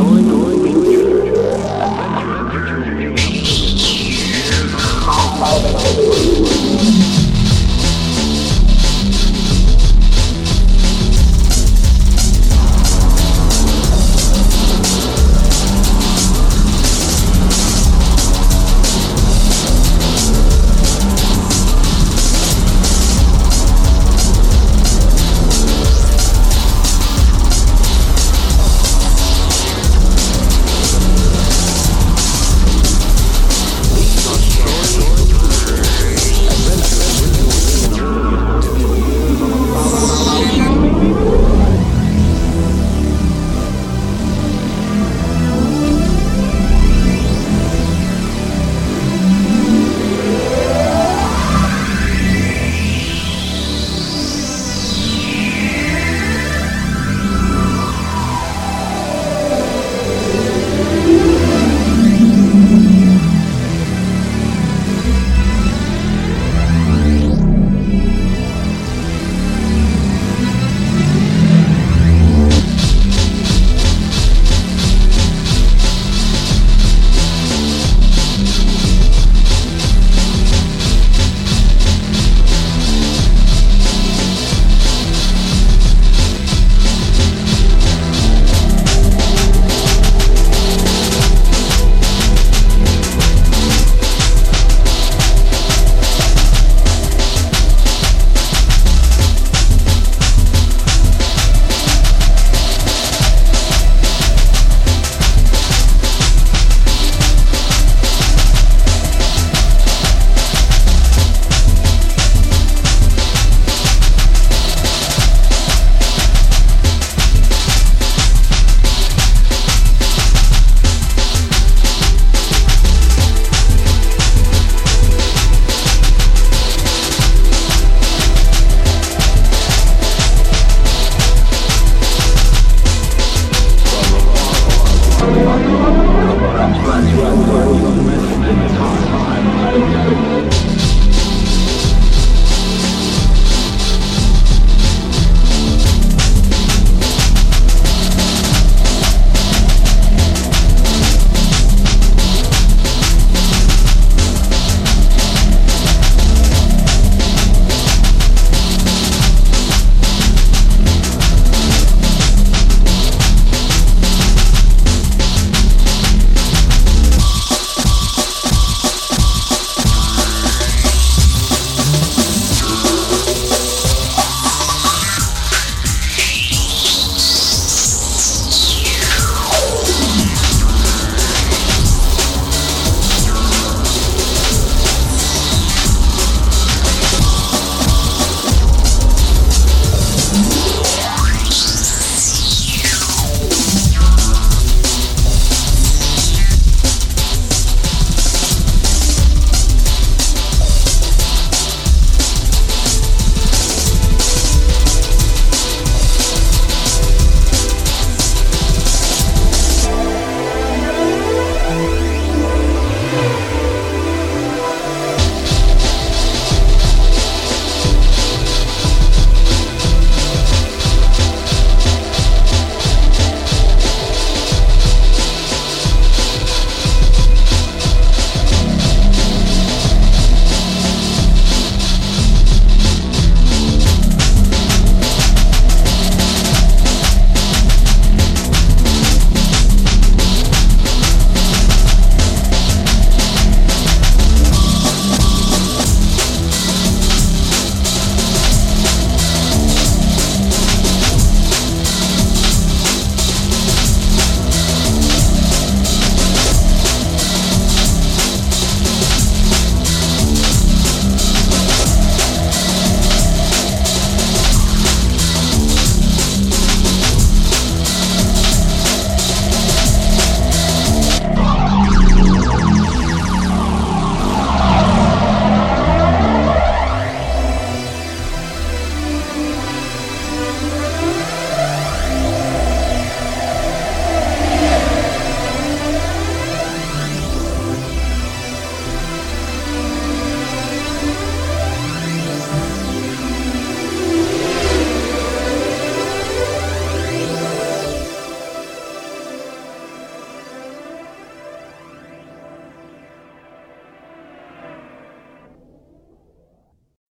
going on.